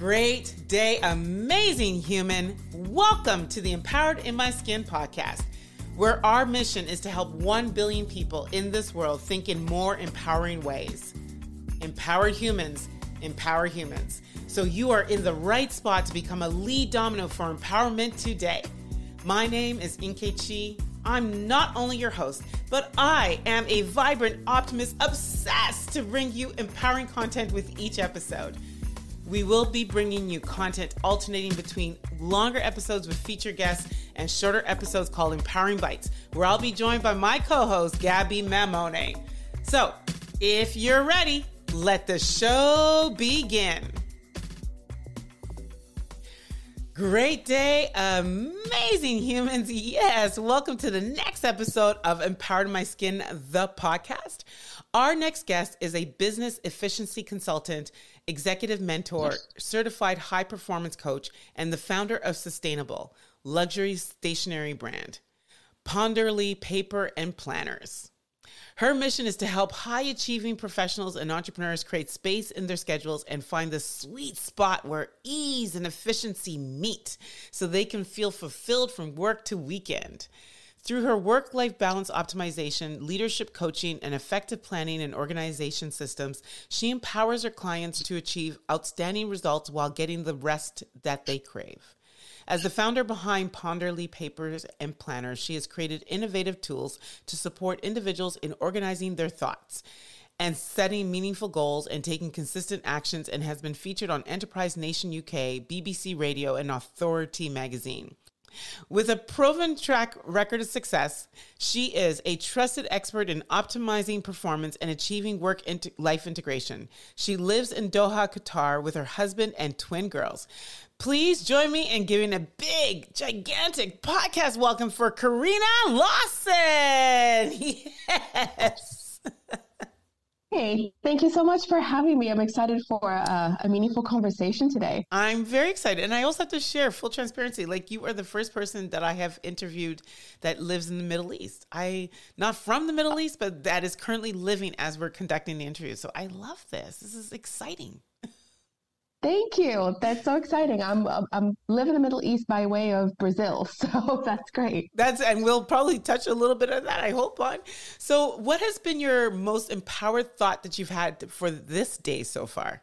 Great day, amazing human. Welcome to the Empowered in My Skin podcast, where our mission is to help 1 billion people in this world think in more empowering ways. Empowered humans empower humans. So you are in the right spot to become a lead domino for empowerment today. My name is Nkechi. I'm not only your host, but I am a vibrant optimist obsessed to bring you empowering content with each episode. We will be bringing you content alternating between longer episodes with featured guests and shorter episodes called Empowering Bites, where I'll be joined by my co host, Gabby Mamone. So, if you're ready, let the show begin. Great day, amazing humans. Yes, welcome to the next episode of Empowered My Skin, the podcast. Our next guest is a business efficiency consultant, executive mentor, certified high performance coach, and the founder of Sustainable, luxury stationery brand, Ponderlily Paper and Planners. Her mission is to help high achieving professionals and entrepreneurs create space in their schedules and find the sweet spot where ease and efficiency meet so they can feel fulfilled from work to weekend. Through her work life balance optimization, leadership coaching, and effective planning and organization systems, she empowers her clients to achieve outstanding results while getting the rest that they crave. As the founder behind Ponderlily Papers and Planners, she has created innovative tools to support individuals in organizing their thoughts and setting meaningful goals and taking consistent actions and has been featured on Enterprise Nation UK, BBC Radio, and Authority magazine. With a proven track record of success, she is a trusted expert in optimizing performance and achieving work into life integration. She lives in Doha, Qatar with her husband and twin girls. Please join me in giving a big, gigantic podcast welcome for Carina Lawson. Yes. Thank you so much for having me. I'm excited for uh, a meaningful conversation today. I'm very excited. And I also have to share full transparency. Like you are the first person that I have interviewed that lives in the Middle East. I not from the Middle East, but that is currently living as we're conducting the interview. So I love this. This is exciting. Thank you. That's so exciting. I'm I'm living in the Middle East by way of Brazil, so that's great. That's and we'll probably touch a little bit of that. I hope on. So, what has been your most empowered thought that you've had for this day so far?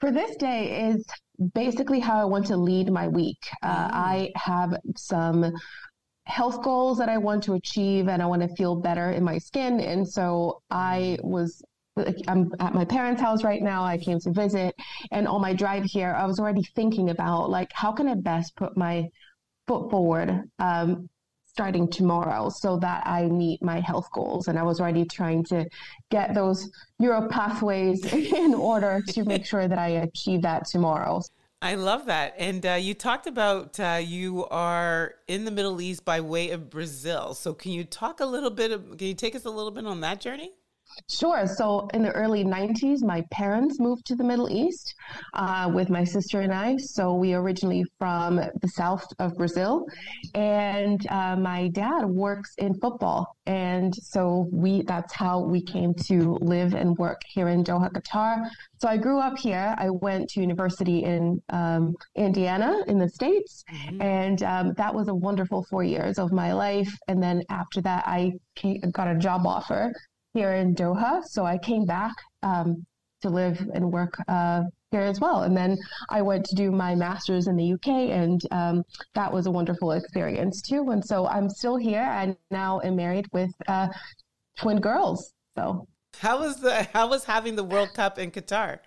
For this day is basically how I want to lead my week. Uh, mm. I have some health goals that I want to achieve, and I want to feel better in my skin, and so I was I'm at my parents' house right now. I came to visit, and on my drive here, I was already thinking about like how can I best put my foot forward um, starting tomorrow so that I meet my health goals. And I was already trying to get those neuro pathways in order to make sure that I achieve that tomorrow. I love that. And uh, you talked about uh, you are in the Middle East by way of Brazil. So can you talk a little bit? Of, can you take us a little bit on that journey? Sure. So in the early 90s, my parents moved to the Middle East uh, with my sister and I. So we originally from the south of Brazil, and uh, my dad works in football, and so we that's how we came to live and work here in Doha, Qatar. So I grew up here. I went to university in um, Indiana in the states, mm-hmm. and um, that was a wonderful four years of my life. And then after that, I came, got a job offer here in Doha. So I came back um, to live and work uh, here as well. And then I went to do my master's in the UK, and um, that was a wonderful experience too. And so I'm still here and now am married with uh, twin girls. So how was the how was having the World Cup in Qatar?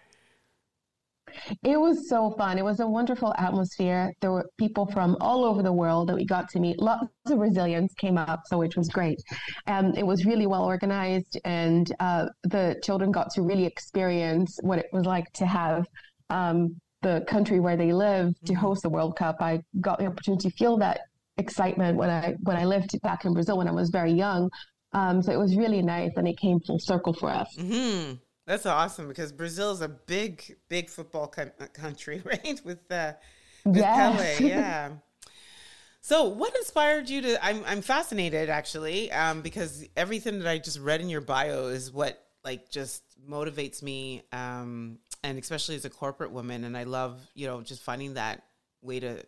It was so fun. It was a wonderful atmosphere. There were people from all over the world that we got to meet. Lots of Brazilians came up, so which was great. And um, it was really well organized, and uh, the children got to really experience what it was like to have um, the country where they live to mm-hmm. host the World Cup. I got the opportunity to feel that excitement when I when I lived back in Brazil when I was very young. Um, so it was really nice, and it came full circle for us. Mm-hmm. That's awesome because Brazil is a big, big football country, right? With uh, with yes. Pele, yeah. so, what inspired you to? I'm I'm fascinated actually, um, because everything that I just read in your bio is what like just motivates me um, and especially as a corporate woman, and I love you know just finding that way to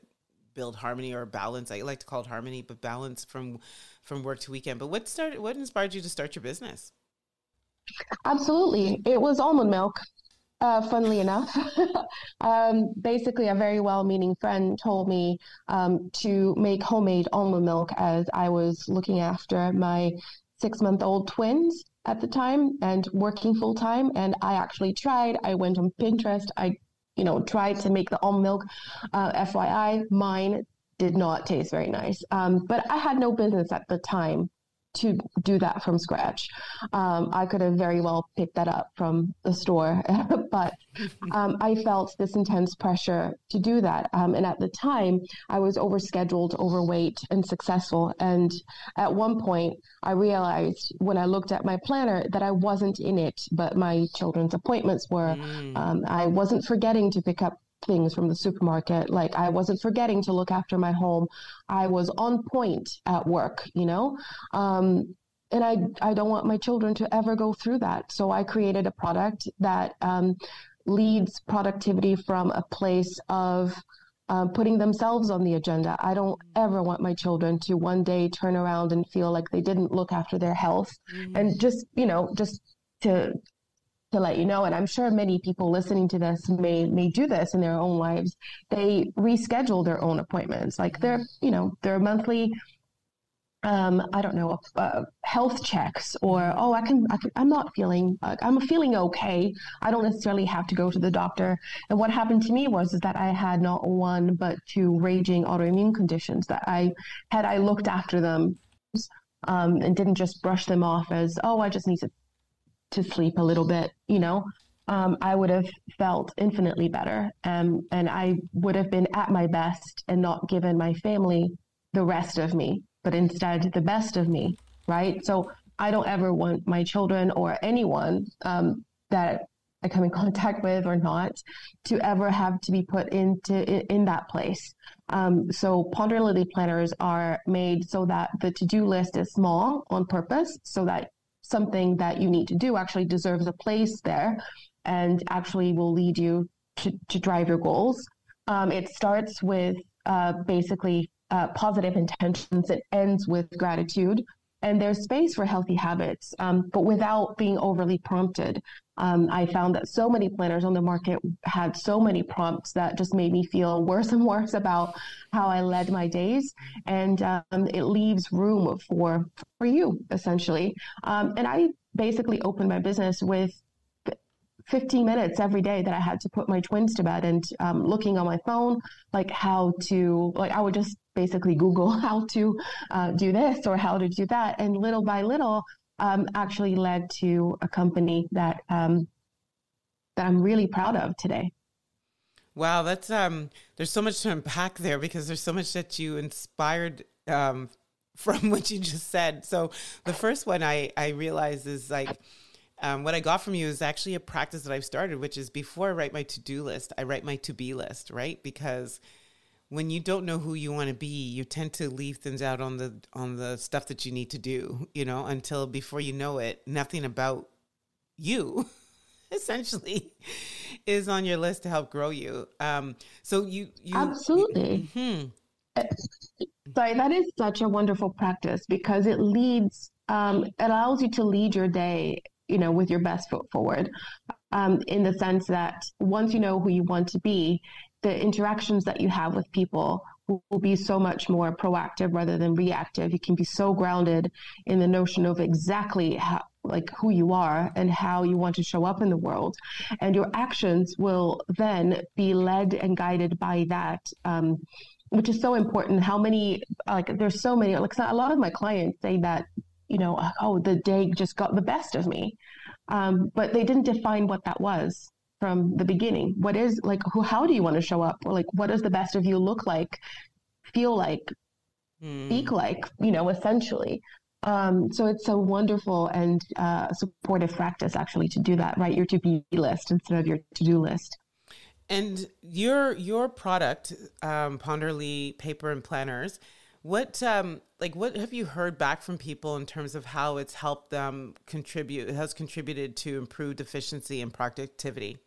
build harmony or balance. I like to call it harmony, but balance from from work to weekend. But what started? What inspired you to start your business? Absolutely, it was almond milk. Uh, funnily enough, um, basically, a very well meaning friend told me um, to make homemade almond milk as I was looking after my six month old twins at the time and working full time. And I actually tried. I went on Pinterest. I, you know, tried to make the almond milk. Uh, FYI, mine did not taste very nice. Um, but I had no business at the time to do that from scratch. Um, I could have very well picked that up from the store, but um, I felt this intense pressure to do that. Um, and at the time, I was overscheduled, overweight, and successful. And at one point, I realized when I looked at my planner that I wasn't in it, but my children's appointments were. Mm. Um, I wasn't forgetting to pick up things from the supermarket. Like I wasn't forgetting to look after my home. I was on point at work, you know? Um, and I, I don't want my children to ever go through that. So I created a product that um, leads productivity from a place of uh, putting themselves on the agenda. I don't ever want my children to one day turn around and feel like they didn't look after their health mm-hmm. and just, you know, just to to let you know, and I'm sure many people listening to this may may do this in their own lives. They reschedule their own appointments, like their you know their monthly. Um, I don't know, uh, health checks, or oh, I can, I am not feeling, uh, I'm feeling okay. I don't necessarily have to go to the doctor. And what happened to me was is that I had not one but two raging autoimmune conditions that I had I looked after them um, and didn't just brush them off as oh, I just need to to sleep a little bit, you know, um, I would have felt infinitely better. Um, and I would have been at my best and not given my family the rest of me, but instead the best of me, right? So I don't ever want my children or anyone um, that I come in contact with or not to ever have to be put into in, in that place. Um, so Ponderlily planners are made so that the to-do list is small on purpose so that something that you need to do actually deserves a place there and actually will lead you to, to drive your goals. Um, it starts with uh, basically uh, positive intentions, it ends with gratitude. And there's space for healthy habits, um, but without being overly prompted. Um, I found that so many planners on the market had so many prompts that just made me feel worse and worse about how I led my days, and um, it leaves room for for you essentially. Um, and I basically opened my business with 15 minutes every day that I had to put my twins to bed and um, looking on my phone, like how to, like I would just basically Google how to uh, do this or how to do that. And little by little, um, actually led to a company that um, that I'm really proud of today. Wow, that's um. There's so much to unpack there because there's so much that you inspired um, from what you just said. So the first one I I realized is like. Um, what I got from you is actually a practice that I've started, which is before I write my to do list, I write my to be list, right? Because when you don't know who you want to be, you tend to leave things out on the on the stuff that you need to do, you know, until before you know it, nothing about you essentially is on your list to help grow you. Um, so you, you absolutely. Mm-hmm. Sorry, that is such a wonderful practice because it leads, um, it allows you to lead your day, you know, with your best foot forward. Um, in the sense that once you know who you want to be, the interactions that you have with people will, will be so much more proactive rather than reactive. You can be so grounded in the notion of exactly how, like who you are and how you want to show up in the world. And your actions will then be led and guided by that. Um, which is so important. How many, like, there's so many, like, a lot of my clients say that, you know, oh, the day just got the best of me. Um, but they didn't define what that was from the beginning. What is like who how do you want to show up? Or like what does the best of you look like, feel like, mm. speak like, you know, essentially. Um, so it's a wonderful and uh, supportive practice actually to do that, write your to be list instead of your to do list. And your your product, um, Ponderlily Paper and Planners, what um, like what have you heard back from people in terms of how it's helped them contribute? It has contributed to improved efficiency and productivity.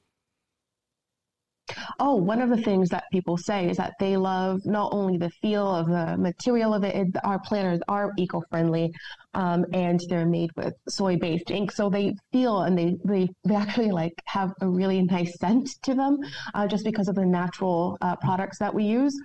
Oh, one of the things that people say is that they love not only the feel of the material of it, our planners are eco friendly um, and they're made with soy based ink. So they feel and they, they, they actually like have a really nice scent to them uh, just because of the natural uh, products that we use.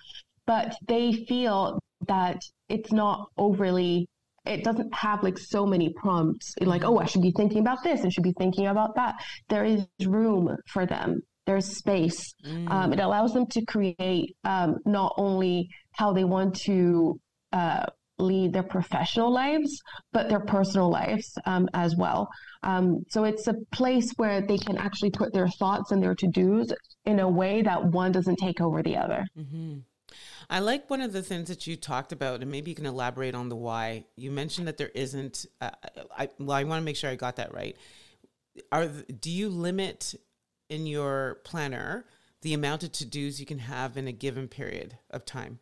But they feel that it's not overly it doesn't have like so many prompts like oh i should be thinking about this and should be thinking about that there is room for them there's space mm. um, it allows them to create um, not only how they want to uh, lead their professional lives but their personal lives um, as well um, so it's a place where they can actually put their thoughts and their to-dos in a way that one doesn't take over the other mm-hmm. I like one of the things that you talked about, and maybe you can elaborate on the why. You mentioned that there isn't. Uh, I well, I want to make sure I got that right. Are do you limit in your planner the amount of to dos you can have in a given period of time?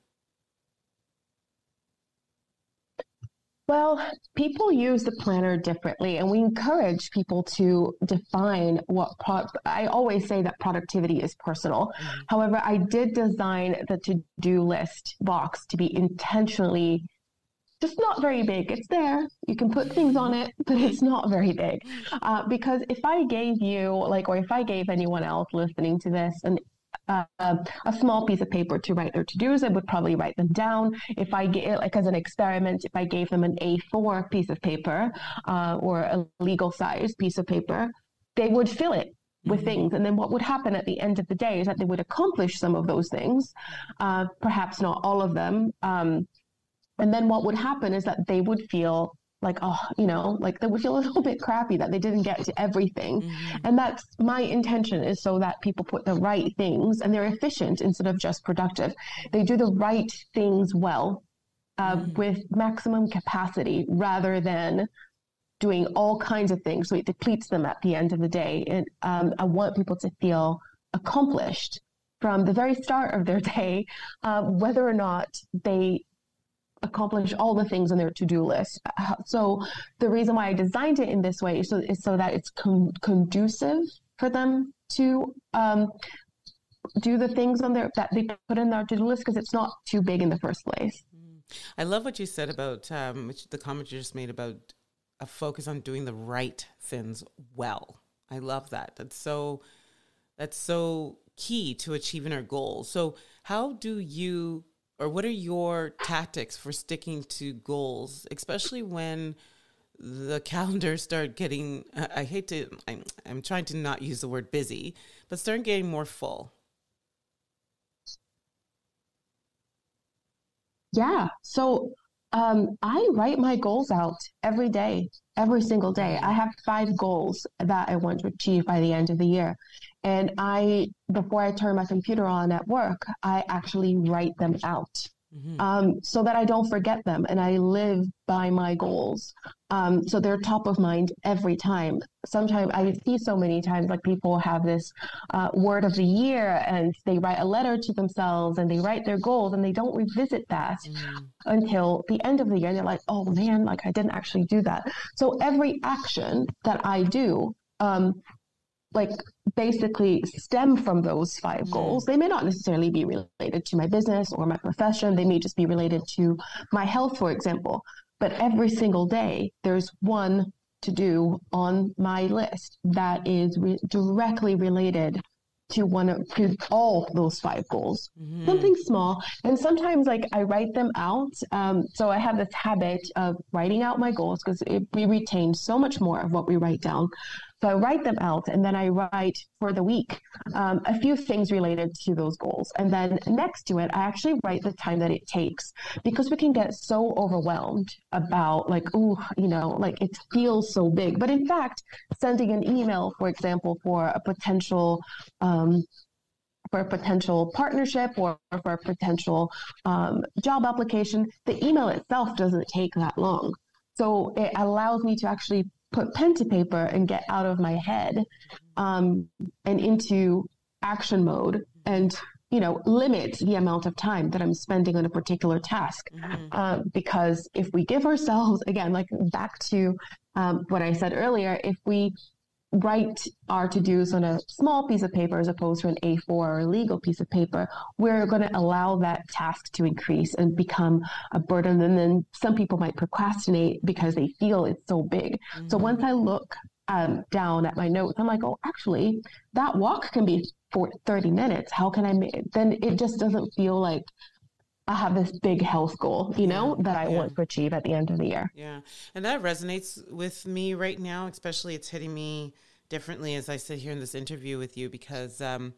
Well, people use the planner differently, and we encourage people to define what pro- I always say that productivity is personal. Mm-hmm. However, I did design the to do list box to be intentionally just not very big. It's there. You can put things on it, but it's not very big. Uh, because if I gave you, like, or if I gave anyone else listening to this an uh, a small piece of paper to write their to-dos. I would probably write them down. If I get like as an experiment, if I gave them an A4 piece of paper uh, or a legal size piece of paper, they would fill it with mm-hmm. things. And then what would happen at the end of the day is that they would accomplish some of those things, uh, perhaps not all of them. Um, and then what would happen is that they would feel like oh you know like they would feel a little bit crappy that they didn't get to everything mm-hmm. and that's my intention is so that people put the right things and they're efficient instead of just productive they do the right things well uh, mm-hmm. with maximum capacity rather than doing all kinds of things so it depletes them at the end of the day and um, i want people to feel accomplished from the very start of their day uh, whether or not they accomplish all the things on their to-do list. Uh, so the reason why I designed it in this way is so, is so that it's con- conducive for them to um, do the things on their that they put in their to-do list because it's not too big in the first place. Mm. I love what you said about um, the comment you just made about a focus on doing the right things well. I love that. That's so that's so key to achieving our goals. So how do you or what are your tactics for sticking to goals, especially when the calendars start getting I hate to I'm, I'm trying to not use the word busy, but start getting more full. Yeah. So um, I write my goals out every day, every single day. I have five goals that I want to achieve by the end of the year. And I, before I turn my computer on at work, I actually write them out mm-hmm. um, so that I don't forget them and I live by my goals. Um, so they're top of mind every time. Sometimes I see so many times like people have this uh, word of the year and they write a letter to themselves and they write their goals and they don't revisit that mm-hmm. until the end of the year. And they're like, oh man, like I didn't actually do that. So every action that I do, um, like basically stem from those five mm. goals. They may not necessarily be related to my business or my profession. They may just be related to my health, for example. But every single day, there's one to do on my list that is re- directly related to one of to all those five goals mm-hmm. something small and sometimes like i write them out um, so i have this habit of writing out my goals because we retain so much more of what we write down so I write them out and then I write for the week um, a few things related to those goals. And then next to it, I actually write the time that it takes because we can get so overwhelmed about like, oh, you know, like it feels so big. But in fact, sending an email, for example, for a potential um, for a potential partnership or for a potential um, job application, the email itself doesn't take that long. So it allows me to actually put pen to paper and get out of my head um, and into action mode and you know limit the amount of time that i'm spending on a particular task mm-hmm. uh, because if we give ourselves again like back to um, what i said earlier if we write our to dos on a small piece of paper as opposed to an A4 or a legal piece of paper, we're going to allow that task to increase and become a burden. And then some people might procrastinate because they feel it's so big. Mm-hmm. So once I look um, down at my notes, I'm like, oh, actually, that walk can be for 30 minutes. How can I make Then it just doesn't feel like I have this big health goal, you know, that I yeah. want to achieve at the end of the year. Yeah. And that resonates with me right now, especially it's hitting me differently as I sit here in this interview with you because, um,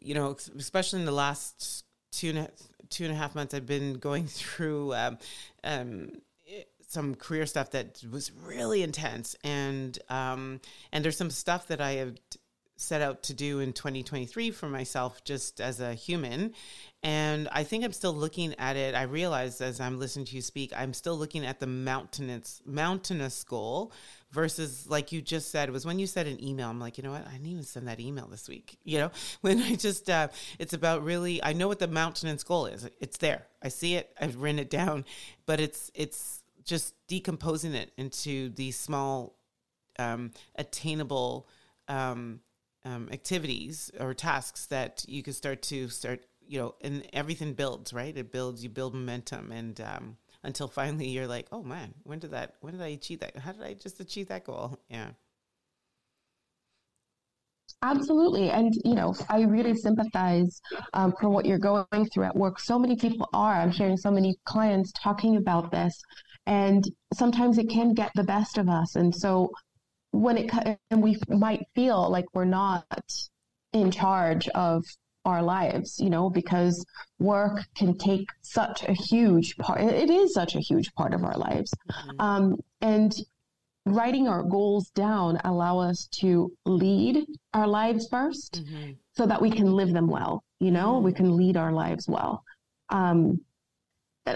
you know, especially in the last two and a, two and a half months, I've been going through um, um, some career stuff that was really intense, and um, and there's some stuff that I have set out to do in 2023 for myself just as a human and I think I'm still looking at it. I realize as I'm listening to you speak, I'm still looking at the mountainous mountainous goal versus like you just said, it was when you said an email. I'm like, you know what? I didn't even send that email this week. You know, when I just uh, it's about really I know what the mountainous goal is. It's there. I see it. I've written it down, but it's it's just decomposing it into these small um, attainable um, um, activities or tasks that you can start to start you know, and everything builds, right? It builds, you build momentum and, um, until finally you're like, oh man, when did that, when did I achieve that? How did I just achieve that goal? Yeah. Absolutely. And, you know, I really sympathize um, for what you're going through at work. So many people are. I'm hearing so many clients talking about this. And sometimes it can get the best of us. And so when it, and we might feel like we're not in charge of our lives, you know, because work can take such a huge part. It is such a huge part of our lives. Mm-hmm. Um, and writing our goals down allow us to lead our lives 1st mm-hmm. so that we can live them well, you know, mm-hmm. we can lead our lives well. Um,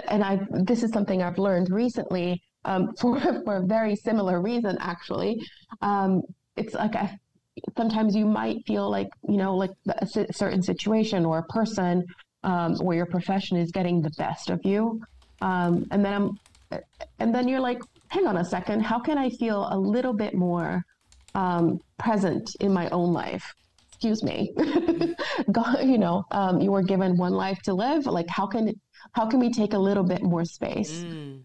and I, this is something I've learned recently um, for, for a very similar reason, actually. Um, it's like I sometimes you might feel like you know like a certain situation or a person um, or your profession is getting the best of you. Um, and then i'm and then you're like hang on a second. How can i feel a little bit more um, present in my own life? Excuse me. God, you know um, you were given one life to live. Like how can how can we take a little bit more space? Mm.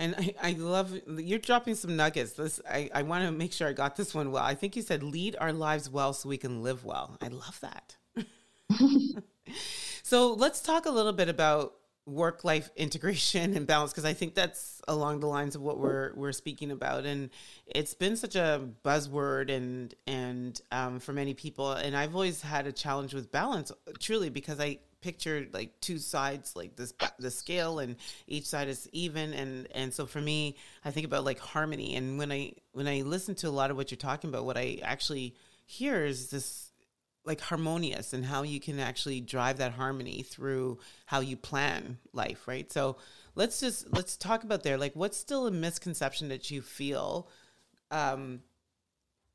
And I, I love you're dropping some nuggets. This I, I want to make sure I got this one well. I think you said lead our lives well so we can live well. I love that. so let's talk a little bit about work life integration and balance because I think that's along the lines of what we're we're speaking about and it's been such a buzzword and and um, for many people and I've always had a challenge with balance truly because I picture like two sides like this the scale and each side is even and and so for me i think about like harmony and when i when i listen to a lot of what you're talking about what i actually hear is this like harmonious and how you can actually drive that harmony through how you plan life right? So let's just let's talk about there like what's still a misconception that you feel um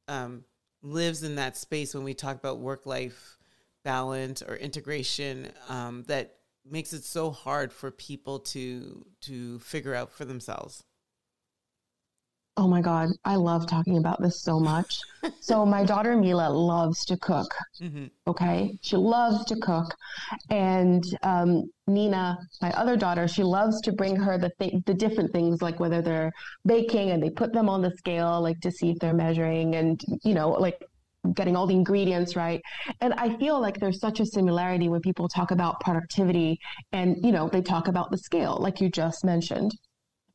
um lives in that space when we talk about work life balance or integration um, that makes it so hard for people to to figure out for themselves. Oh my god i love talking about this so much. So my daughter mila loves to cook mm-hmm. okay? She loves to cook. And um, nina my other daughter she loves to bring her the th- the different things like whether they're baking and they put them on the scale like to see if they're measuring and you know like getting all the ingredients right. And I feel like there's such a similarity when people talk about productivity and, you know, they talk about the scale, like you just mentioned.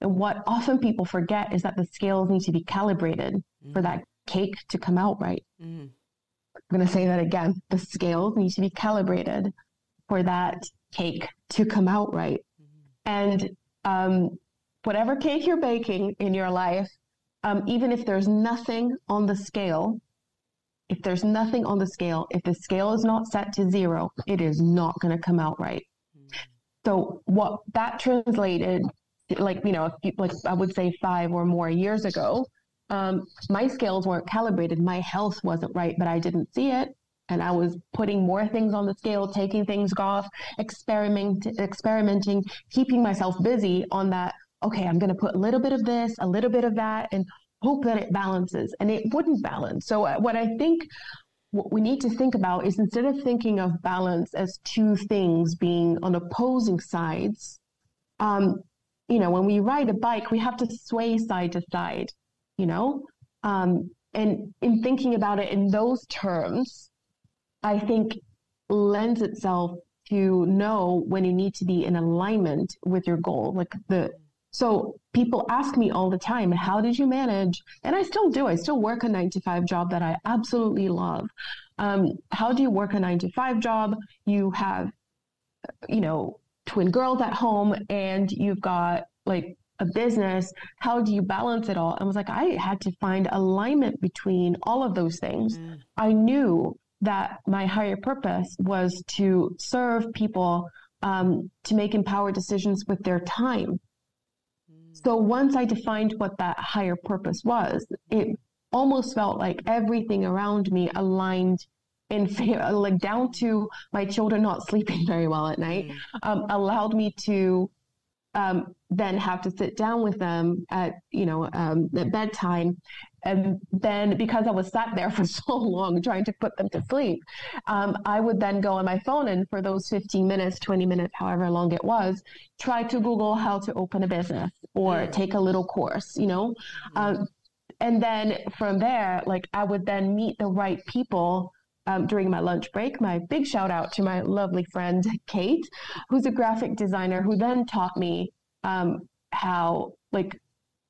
And what often people forget is that the scales need to be calibrated mm-hmm. for that cake to come out right. Mm-hmm. I'm going to say that again. The scales need to be calibrated for that cake to come out right. Mm-hmm. And um, whatever cake you're baking in your life, um, even if there's nothing on the scale, if there's nothing on the scale, if the scale is not set to zero, it is not going to come out right. So what that translated, like you know, like I would say five or more years ago, um, my scales weren't calibrated. My health wasn't right, but I didn't see it, and I was putting more things on the scale, taking things off, experiment, experimenting, keeping myself busy on that. Okay, I'm going to put a little bit of this, a little bit of that, and hope that it balances, and it wouldn't balance. So, uh, what I think what we need to think about is instead of thinking of balance as two things being on opposing sides, um, you know, when we ride a bike, we have to sway side to side, you know? Um, and in thinking about it in those terms, I think lends itself to know when you need to be in alignment with your goal. Like the so people ask me all the time, how did you manage? And I still do. I still work a nine to five job that I absolutely love. Um, how do you work a nine to five job? You have, you know, twin girls at home and you've got like a business. How do you balance it all? I was like, I had to find alignment between all of those things. Mm. I knew that my higher purpose was to serve people um, to make empowered decisions with their time so once I defined what that higher purpose was, it almost felt like everything around me aligned in favor, like down to my children not sleeping very well at night, mm. um, allowed me to um, then have to sit down with them at you know um, at bedtime and then because i was sat there for so long trying to put them to sleep um, i would then go on my phone and for those 15 minutes 20 minutes however long it was try to google how to open a business or take a little course you know? Um, and then from there like i would then meet the right people um, during my lunch break. My big shout out to my lovely friend Kate, who's a graphic designer, who then taught me um, how, like,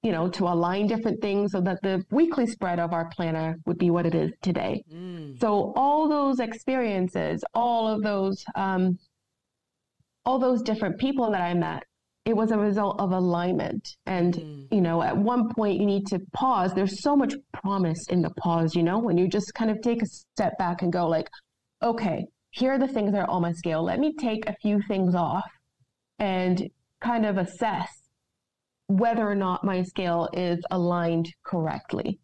you know, to align different things so that the weekly spread of our planner would be what it is today. Mm. So all those experiences, all of those, um, all those different people that I met, it was a result of alignment. And, mm. you know, at one point you need to pause. There's so much promise in the pause, you know, when you just kind of take a step back and go like, okay, here are the things that are on my scale. Let me take a few things off and kind of assess whether or not my scale is aligned correctly.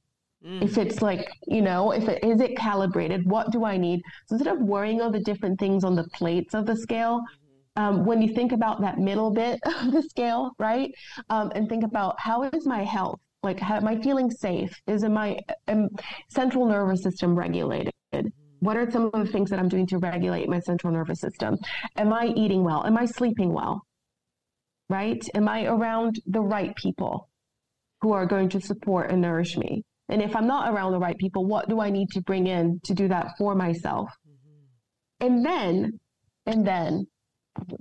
Mm. If it's like, you know, if it is it calibrated, what do I need? So instead of worrying on the different things on the plates of the scale, um, when you think about that middle bit of the scale, right? Um, and think about how is my health? Like, how, am I feeling safe? Is my um, central nervous system regulated? What are some of the things that I'm doing to regulate my central nervous system? Am I eating well? Am I sleeping well? Right? Am I around the right people who are going to support and nourish me? And if I'm not around the right people, what do I need to bring in to do that for myself? Mm-hmm. And then, and then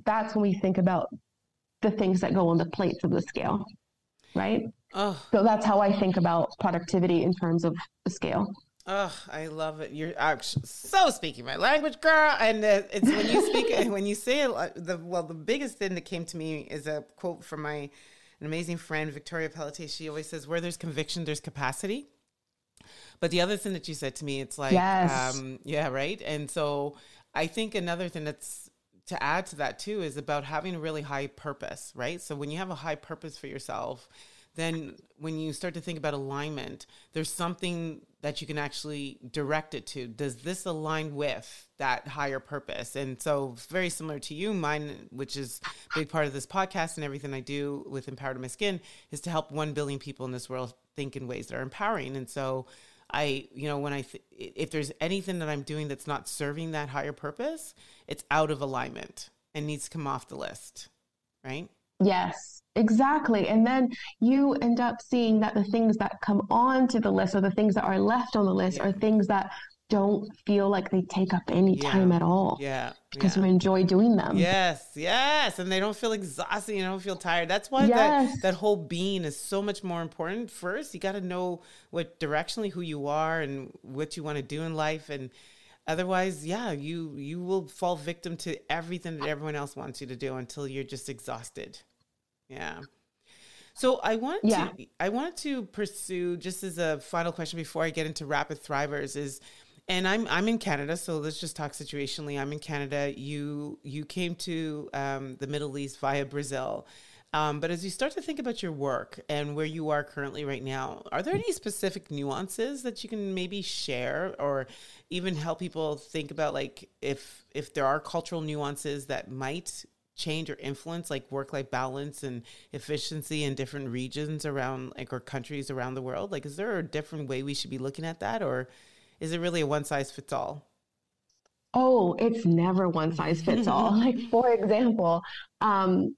that's when we think about the things that go on the plates of the scale, right? Oh. So that's how I think about productivity in terms of the scale. Oh, I love it. You're actually so speaking my language, girl. And it's when you speak, when you say it, the well, the biggest thing that came to me is a quote from my an amazing friend Victoria Pelletier. She always says, "Where there's conviction, there's capacity." But the other thing that you said to me, it's like, yes. um, yeah, right. And so I think another thing that's to add to that too is about having a really high purpose, right? So when you have a high purpose for yourself, then when you start to think about alignment, there's something that you can actually direct it to. Does this align with that higher purpose? And so, very similar to you, mine, which is a big part of this podcast and everything I do with Empowered My Skin, is to help 1 billion people in this world think in ways that are empowering. And so, I, you know, when I, th- if there's anything that I'm doing that's not serving that higher purpose, it's out of alignment and needs to come off the list, right? Yes, exactly. And then you end up seeing that the things that come onto the list or the things that are left on the list yeah. are things that don't feel like they take up any yeah. time at all. Yeah. Because yeah. you enjoy doing them. Yes, yes. And they don't feel exhausted, you don't feel tired. That's why yes. that, that whole being is so much more important. First, you got to know what directionally who you are and what you want to do in life. And otherwise yeah you you will fall victim to everything that everyone else wants you to do until you're just exhausted. Yeah. So i want yeah. to i want to pursue just as a final question before i get into rapid thrivers is and i'm i'm in canada so let's just talk situationally. I'm in canada. You you came to um, the middle east via brazil um, but as you start to think about your work and where you are currently right now, are there any specific nuances that you can maybe share or even help people think about like if if there are cultural nuances that might change or influence like work life balance and efficiency in different regions around like or countries around the world? Like, is there a different way we should be looking at that, or is it really a one size fits all? Oh, it's never one size fits all. like, for example, um,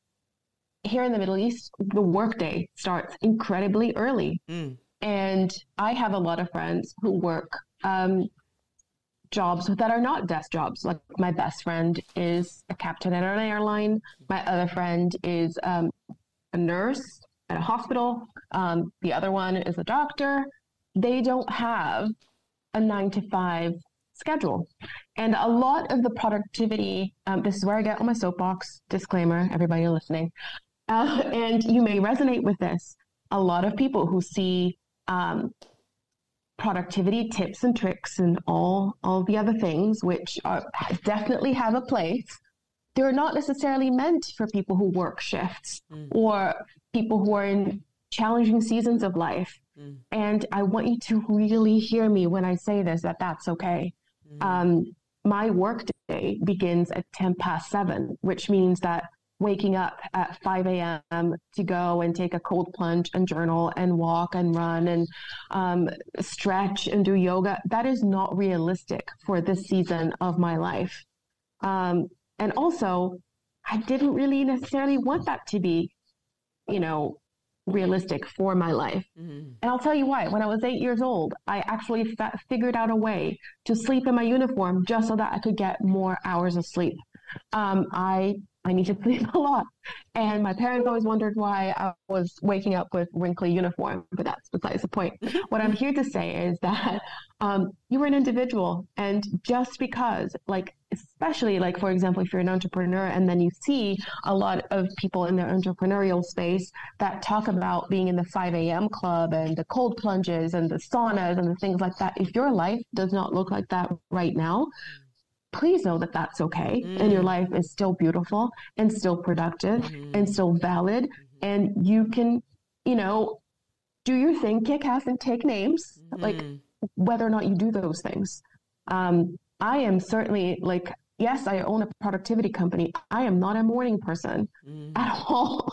here in the Middle East, the workday starts incredibly early. Mm. And I have a lot of friends who work um, jobs that are not desk jobs. Like my best friend is a captain at an airline. My other friend is um, a nurse at a hospital. Um, the other one is a doctor. They don't have a nine to five schedule. And a lot of the productivity, um, this is where I get on my soapbox disclaimer, everybody listening. Uh, and you may resonate with this. A lot of people who see um, productivity tips and tricks and all all the other things, which are, definitely have a place, they're not necessarily meant for people who work shifts mm. or people who are in challenging seasons of life. Mm. And I want you to really hear me when I say this that that's okay. Mm. Um, my work day begins at 10 past seven, which means that waking up at 5 a.m. to go and take a cold plunge and journal and walk and run and um, stretch and do yoga, that is not realistic for this season of my life. Um, and also, I didn't really necessarily want that to be, you know, realistic for my life. Mm-hmm. And I'll tell you why. When I was eight years old, I actually fa- figured out a way to sleep in my uniform just so that I could get more hours of sleep. Um, I I need to sleep a lot. And my parents always wondered why I was waking up with wrinkly uniform, but that's besides the point. what I'm here to say is that um, you were an individual, and just because, like, especially like for example, if you're an entrepreneur, and then you see a lot of people in their entrepreneurial space that talk about being in the 5 a.m. club and the cold plunges and the saunas and the things like that. If your life does not look like that right now, please know that that's okay mm. and your mm. life is still beautiful and still productive mm. and still valid mm-hmm. and you can you know do your thing kick ass and take names mm. like whether or not you do those things um, i am certainly like yes i own a productivity company i am not a morning person mm. at all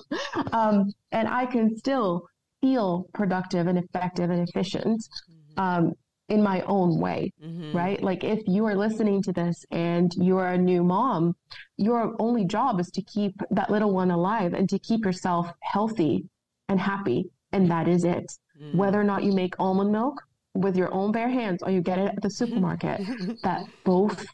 um, and i can still feel productive and effective and efficient mm-hmm. um, in my own way, mm-hmm. right? Like if you are listening to this and you're a new mom, your only job is to keep that little one alive and to keep yourself healthy and happy. And that is it. Mm-hmm. Whether or not you make almond milk with your own bare hands or you get it at the supermarket, that both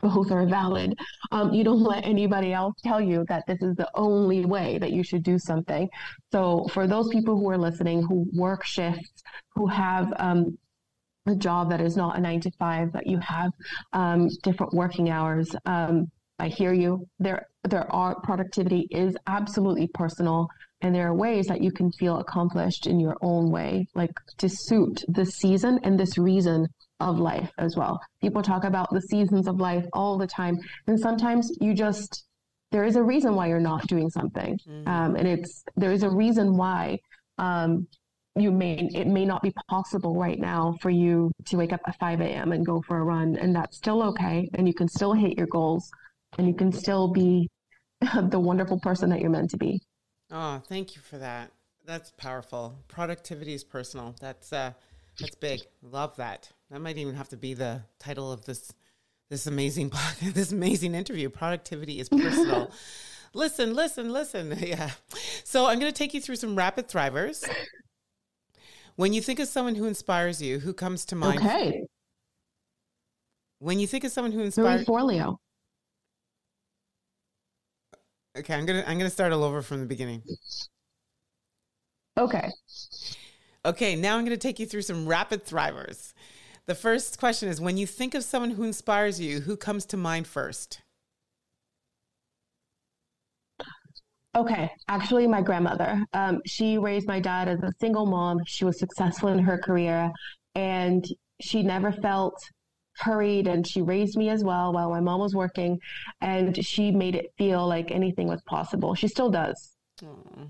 both are valid. Um, you don't let anybody else tell you that this is the only way that you should do something. So for those people who are listening, who work shifts, who have um, a job that is not a nine to five, that you have um, different working hours. Um, I hear you. There, there are productivity is absolutely personal, and there are ways that you can feel accomplished in your own way, like to suit this season and this reason of life as well. People talk about the seasons of life all the time, and sometimes you just there is a reason why you're not doing something, mm-hmm. um, and it's there is a reason why um, you may it may not be possible right now for you to wake up at 5 a.m and go for a run and that's still okay and you can still hit your goals and you can still be the wonderful person that you're meant to be. Oh thank you for that. That's powerful. Productivity is personal. That's uh that's big. Love that. That might even have to be the title of this this amazing this amazing interview. Productivity is personal. Listen listen listen. Yeah. So i'm going to take you through some rapid thrivers when you think of someone who inspires you, who comes to mind? Okay. When you think of someone who inspires Forleo. Okay, I'm gonna I'm gonna start all over from the beginning. Okay. Okay, now I'm gonna take you through some rapid thrivers. The first question is when you think of someone who inspires you, who comes to mind first? Okay, actually, my grandmother. Um, she raised my dad as a single mom. She was successful in her career, and she never felt hurried. And she raised me as well while my mom was working, and she made it feel like anything was possible. She still does. Aww.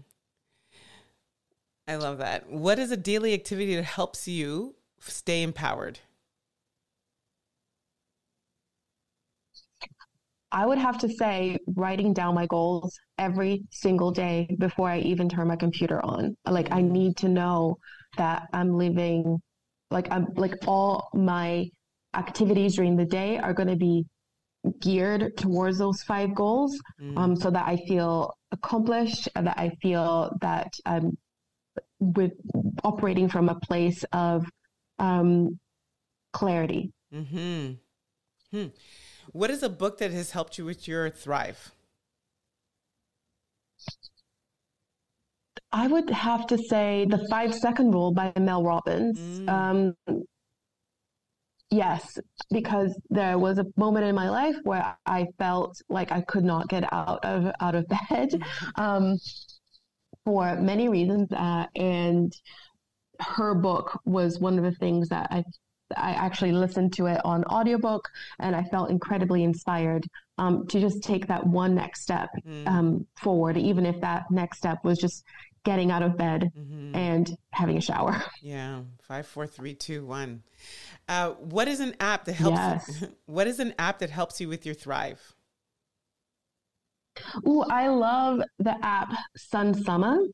I love that. What is a daily activity that helps you stay empowered? I would have to say writing down my goals every single day before I even turn my computer on. Like I mm-hmm. need to know that I'm living like I'm like all my activities during the day are going to be geared towards those five goals mm. um, so that I feel accomplished and that I feel that I'm with operating from a place of um, clarity. Mm-hmm. Hmm. What is a book that has helped you with your thrive? I would have to say The Five Second Rule by Mel Robbins. Mm. Um, yes, because there was a moment in my life where I felt like I could not get out of out of bed mm-hmm. um, for many reasons, uh, and her book was one of the things that I I actually listened to it on audiobook and I felt incredibly inspired um, to just take that one next step mm. um, forward, even if that next step was just getting out of bed mm-hmm. and having a shower. Yeah. Five, four, three, two, one. Uh, what is an app that helps? Yes. What is an app that helps you with your Thrive? Oh, I love the app Sunsama.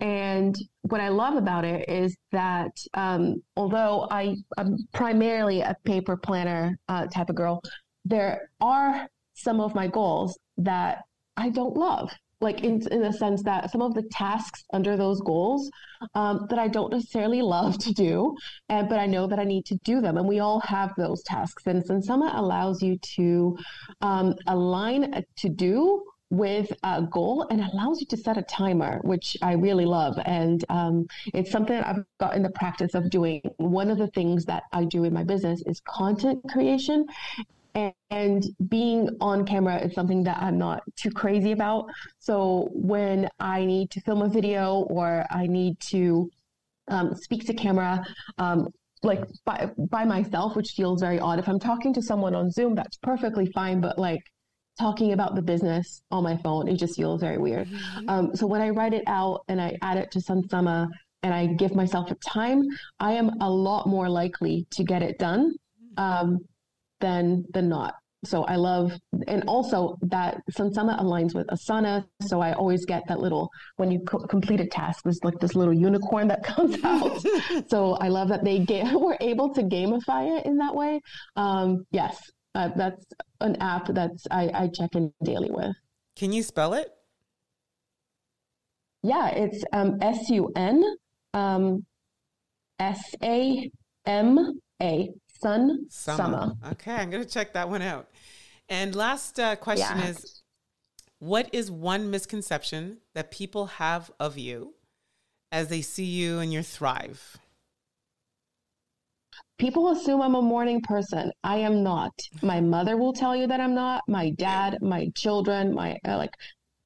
And what I love about it is that um, although I, am primarily a paper planner uh, type of girl, there are some of my goals that I don't love like in, in the sense that some of the tasks under those goals um, that I don't necessarily love to do, and but I know that I need to do them, and we all have those tasks. And Sunsama allows you to um, align a to do with a goal and allows you to set a timer, which I really love. And um, it's something I've got in the practice of doing. One of the things that I do in my business is content creation and being on camera is something that I'm not too crazy about. So when I need to film a video or I need to um, speak to camera, um, like by, by myself, which feels very odd. If I'm talking to someone on Zoom, that's perfectly fine. But like talking about the business on my phone, it just feels very weird. Mm-hmm. Um, so when I write it out and I add it to Sunsama and I give myself a time, I am a lot more likely to get it done. Um, than than not. So I love, and also that Sunsama aligns with Asana. So I always get that little when you co- complete a task, there's like this little unicorn that comes out. so I love that they get were able to gamify it in that way. Um, yes, uh, that's an app that's I, I check in daily with. Can you spell it? Yeah, it's um, S U N um, S A M A Sunsama. Summer. Okay, I'm going to check that one out. And last uh, question yeah. is what is one misconception that people have of you as they see you and your thrive? People assume I'm a morning person. I am not. My mother will tell you that I'm not. My dad, my children, my uh, like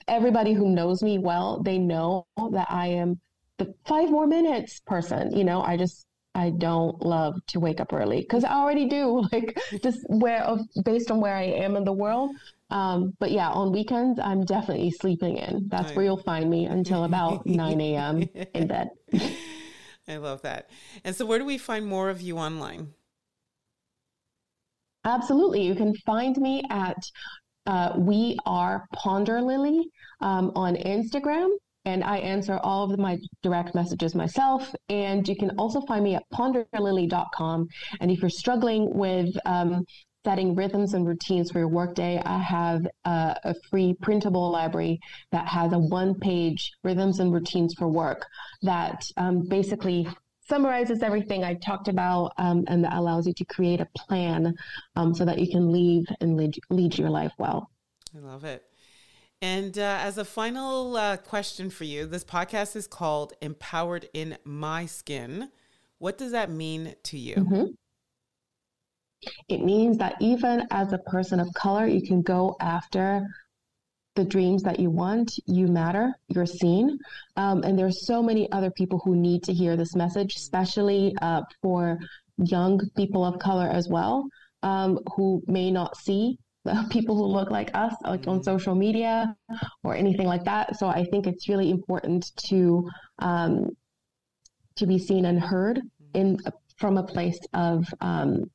everybody who knows me well, they know that I am the five more minutes person. You know, I just I don't love to wake up early because I already do, like just where of based on where I am in the world. Um, but yeah, on weekends I'm definitely sleeping in. That's where you'll find me until about nine a.m. in bed. I love that. And so, where do we find more of you online? Absolutely, you can find me at uh, we are Ponderlily um, on Instagram and I answer all of my direct messages myself. And you can also find me at ponderlily.com. And if you're struggling with um, setting rhythms and routines for your workday, I have a, a free printable library that has a one page rhythms and routines for work that um, basically summarizes everything I talked about um, and that allows you to create a plan um, so that you can leave and lead, lead your life well. I love it. And uh, as a final uh, question for you, this podcast is called Empowered in My Skin. What does that mean to you? Mm-hmm. It means that even as a person of color, you can go after the dreams that you want. You matter, you're seen. Um, and there's so many other people who need to hear this message, especially uh, for young people of color as well, um, who may not see people who look like us, like on mm-hmm. social media or anything like that. So I think it's really important to um, to be seen and heard in from a place of um,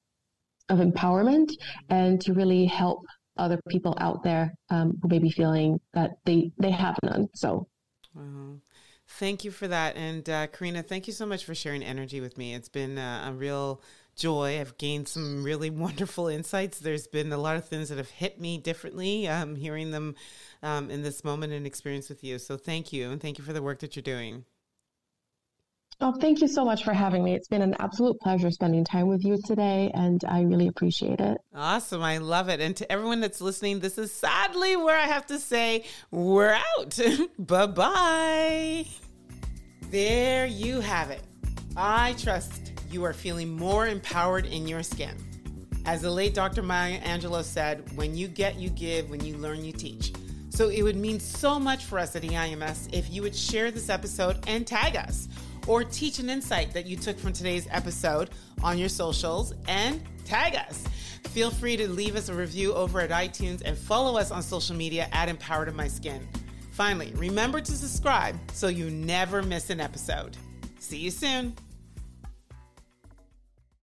of empowerment and to really help other people out there um, who may be feeling that they they have none. So. Thank you for that. And uh, Carina, thank you so much for sharing energy with me. It's been uh, a real joy. I've gained some really wonderful insights. There's been a lot of things that have hit me differently, um, hearing them um, in this moment and experience with you. So thank you. And thank you for the work that you're doing. Oh, thank you so much for having me. It's been an absolute pleasure spending time with you today, and I really appreciate it. Awesome. I love it. And to everyone that's listening, this is sadly where I have to say, we're out. bye bye. There you have it. I trust you are feeling more empowered in your skin. As the late Dr. Maya Angelou said, when you get, you give, when you learn, you teach. So it would mean so much for us at EIMS if you would share this episode and tag us or teach an insight that you took from today's episode on your socials and tag us. Feel free to leave us a review over at iTunes and follow us on social media at Empowered in My Skin. Finally, remember to subscribe so you never miss an episode. See you soon.